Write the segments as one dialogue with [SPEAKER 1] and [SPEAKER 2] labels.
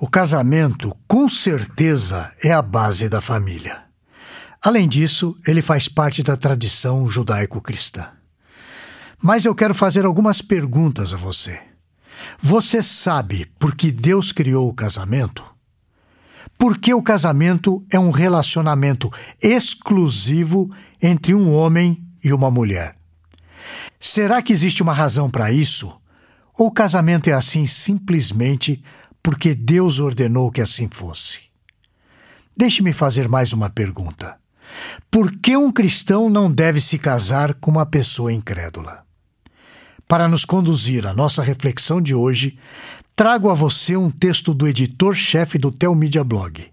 [SPEAKER 1] O casamento, com certeza, é a base da família. Além disso, ele faz parte da tradição judaico-cristã. Mas eu quero fazer algumas perguntas a você. Você sabe por que Deus criou o casamento? Porque o casamento é um relacionamento exclusivo entre um homem e uma mulher. Será que existe uma razão para isso? Ou o casamento é assim simplesmente porque Deus ordenou que assim fosse? Deixe-me fazer mais uma pergunta. Por que um cristão não deve se casar com uma pessoa incrédula? Para nos conduzir à nossa reflexão de hoje, trago a você um texto do editor-chefe do Telmídia Blog,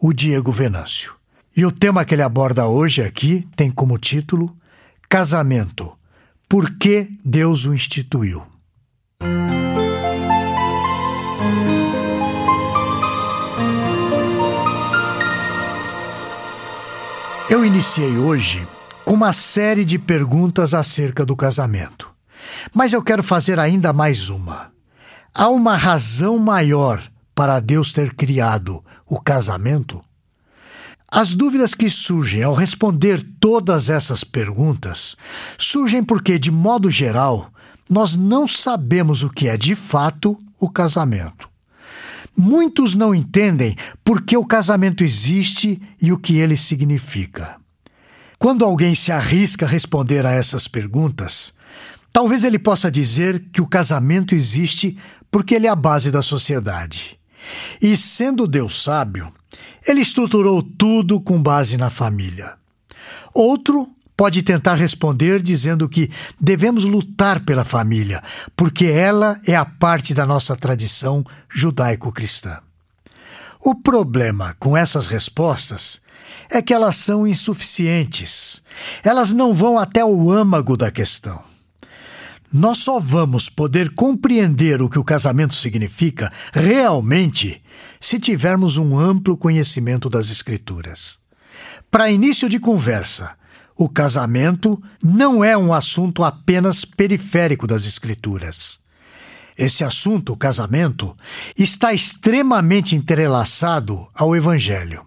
[SPEAKER 1] o Diego Venâncio. E o tema que ele aborda hoje aqui tem como título Casamento. Por que Deus o instituiu? Iniciei hoje com uma série de perguntas acerca do casamento. Mas eu quero fazer ainda mais uma. Há uma razão maior para Deus ter criado o casamento? As dúvidas que surgem ao responder todas essas perguntas surgem porque, de modo geral, nós não sabemos o que é de fato o casamento. Muitos não entendem por que o casamento existe e o que ele significa. Quando alguém se arrisca a responder a essas perguntas, talvez ele possa dizer que o casamento existe porque ele é a base da sociedade. E sendo Deus sábio, ele estruturou tudo com base na família. Outro pode tentar responder dizendo que devemos lutar pela família, porque ela é a parte da nossa tradição judaico-cristã. O problema com essas respostas é que elas são insuficientes. Elas não vão até o âmago da questão. Nós só vamos poder compreender o que o casamento significa realmente se tivermos um amplo conhecimento das Escrituras. Para início de conversa, o casamento não é um assunto apenas periférico das Escrituras. Esse assunto, o casamento, está extremamente entrelaçado ao Evangelho.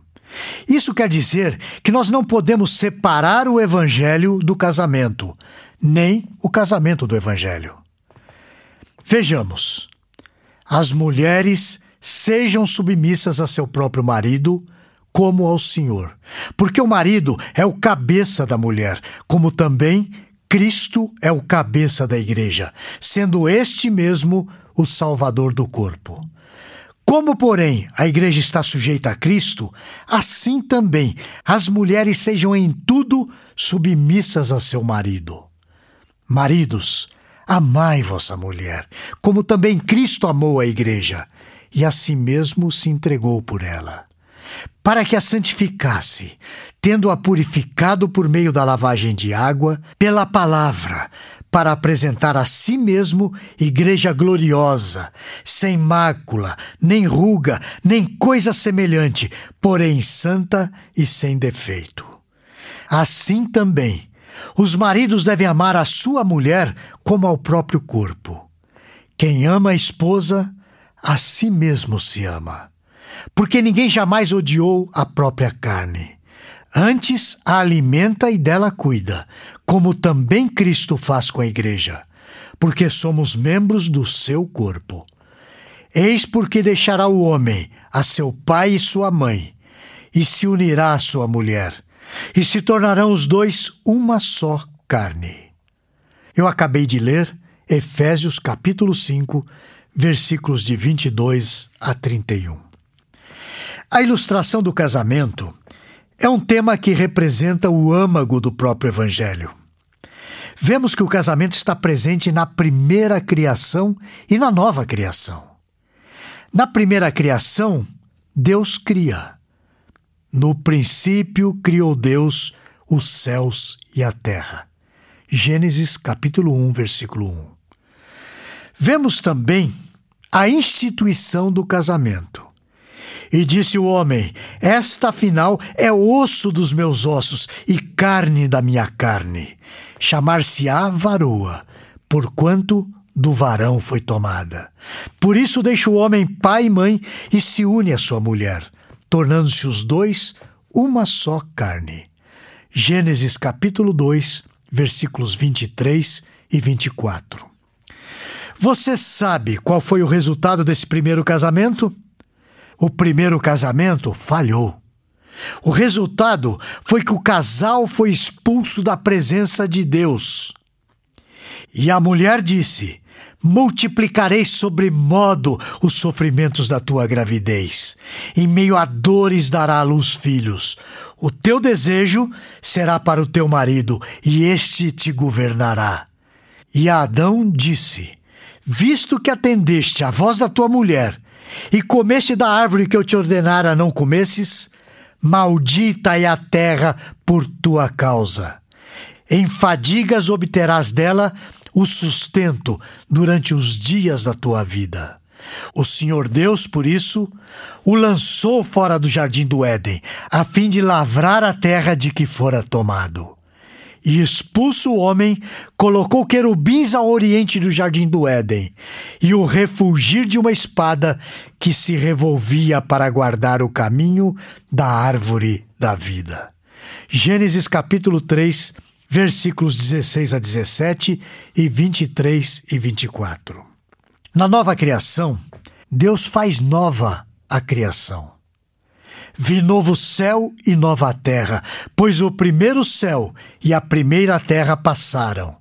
[SPEAKER 1] Isso quer dizer que nós não podemos separar o Evangelho do casamento, nem o casamento do Evangelho. Vejamos. As mulheres sejam submissas a seu próprio marido, como ao Senhor. Porque o marido é o cabeça da mulher, como também Cristo é o cabeça da igreja, sendo este mesmo o salvador do corpo. Como, porém, a igreja está sujeita a Cristo, assim também as mulheres sejam em tudo submissas a seu marido. Maridos, amai vossa mulher, como também Cristo amou a igreja, e a si mesmo se entregou por ela, para que a santificasse, tendo-a purificado por meio da lavagem de água, pela palavra, para apresentar a si mesmo igreja gloriosa, sem mácula, nem ruga, nem coisa semelhante, porém santa e sem defeito. Assim também, os maridos devem amar a sua mulher como ao próprio corpo. Quem ama a esposa, a si mesmo se ama. Porque ninguém jamais odiou a própria carne. Antes a alimenta e dela cuida, como também Cristo faz com a igreja, porque somos membros do seu corpo. Eis porque deixará o homem a seu pai e sua mãe, e se unirá à sua mulher, e se tornarão os dois uma só carne. Eu acabei de ler Efésios capítulo 5, versículos de 22 a 31. A ilustração do casamento é um tema que representa o âmago do próprio Evangelho. Vemos que o casamento está presente na primeira criação e na nova criação. Na primeira criação, Deus cria. No princípio criou Deus os céus e a terra. Gênesis capítulo 1, versículo 1. Vemos também a instituição do casamento. E disse o homem: Esta afinal é osso dos meus ossos e carne da minha carne. Chamar-se-á varoa, porquanto do varão foi tomada. Por isso deixa o homem pai e mãe e se une à sua mulher, tornando-se os dois uma só carne. Gênesis capítulo 2, versículos 23 e 24. Você sabe qual foi o resultado desse primeiro casamento? O primeiro casamento falhou. O resultado foi que o casal foi expulso da presença de Deus. E a mulher disse: Multiplicarei sobremodo os sofrimentos da tua gravidez. Em meio a dores dará à luz filhos. O teu desejo será para o teu marido, e este te governará. E Adão disse: Visto que atendeste à voz da tua mulher, e comeste da árvore que eu te ordenara não comesses, maldita é a terra por tua causa. Em fadigas obterás dela o sustento durante os dias da tua vida. O Senhor Deus, por isso, o lançou fora do jardim do Éden, a fim de lavrar a terra de que fora tomado. E expulso o homem, colocou querubins ao oriente do jardim do Éden, e o refulgir de uma espada que se revolvia para guardar o caminho da árvore da vida. Gênesis capítulo 3, versículos 16 a 17 e 23 e 24. Na nova criação, Deus faz nova a criação. Vi novo céu e nova terra, pois o primeiro céu e a primeira terra passaram,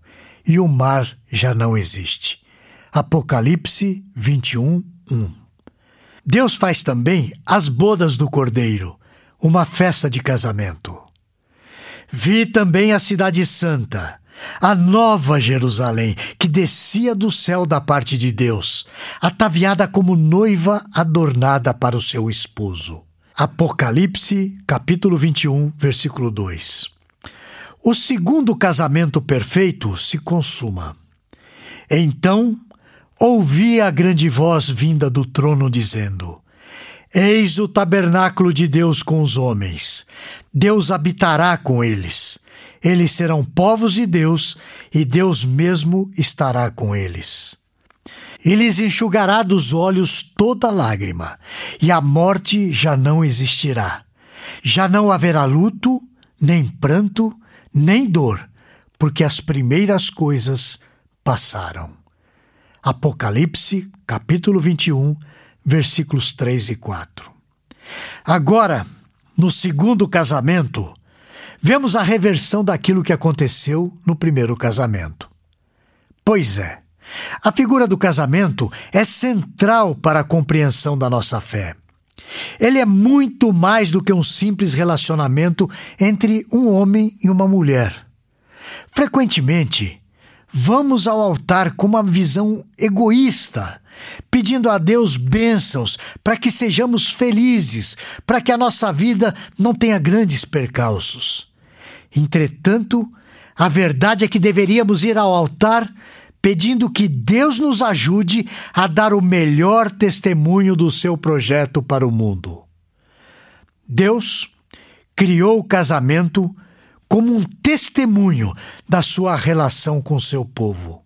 [SPEAKER 1] e o mar já não existe. Apocalipse 21, 1. Deus faz também as bodas do Cordeiro, uma festa de casamento. Vi também a Cidade Santa, a nova Jerusalém, que descia do céu da parte de Deus, ataviada como noiva adornada para o seu esposo. Apocalipse, capítulo 21, versículo 2. O segundo casamento perfeito se consuma. Então ouvi a grande voz vinda do trono dizendo: Eis o tabernáculo de Deus com os homens. Deus habitará com eles. Eles serão povos de Deus e Deus mesmo estará com eles. E lhes enxugará dos olhos toda lágrima, e a morte já não existirá. Já não haverá luto, nem pranto, nem dor, porque as primeiras coisas passaram. Apocalipse, capítulo 21, versículos 3 e 4. Agora, no segundo casamento, vemos a reversão daquilo que aconteceu no primeiro casamento. Pois é, a figura do casamento é central para a compreensão da nossa fé. Ele é muito mais do que um simples relacionamento entre um homem e uma mulher. Frequentemente, vamos ao altar com uma visão egoísta, pedindo a Deus bênçãos para que sejamos felizes, para que a nossa vida não tenha grandes percalços. Entretanto, a verdade é que deveríamos ir ao altar pedindo que Deus nos ajude a dar o melhor testemunho do seu projeto para o mundo. Deus criou o casamento como um testemunho da sua relação com seu povo.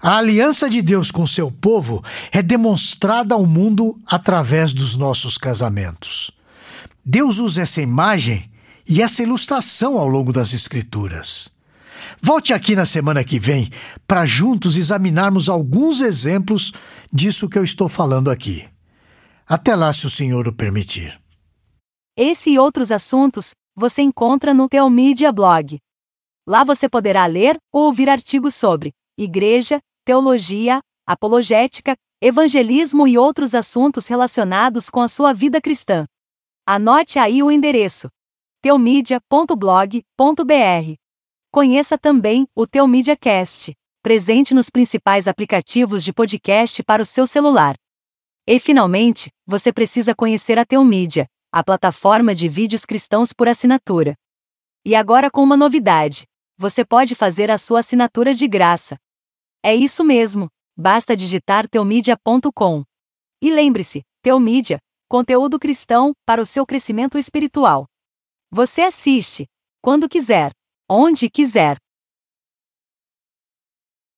[SPEAKER 1] A aliança de Deus com seu povo é demonstrada ao mundo através dos nossos casamentos. Deus usa essa imagem e essa ilustração ao longo das Escrituras. Volte aqui na semana que vem para juntos examinarmos alguns exemplos disso que eu estou falando aqui. Até lá, se o Senhor o permitir.
[SPEAKER 2] Esse e outros assuntos você encontra no Teomídia Blog. Lá você poderá ler ou ouvir artigos sobre igreja, teologia, apologética, evangelismo e outros assuntos relacionados com a sua vida cristã. Anote aí o endereço: teomídia.blog.br. Conheça também o Teomídia Cast, presente nos principais aplicativos de podcast para o seu celular. E finalmente, você precisa conhecer a Teomídia, a plataforma de vídeos cristãos por assinatura. E agora com uma novidade: você pode fazer a sua assinatura de graça. É isso mesmo, basta digitar teomídia.com. E lembre-se, Teomídia, conteúdo cristão para o seu crescimento espiritual. Você assiste, quando quiser onde quiser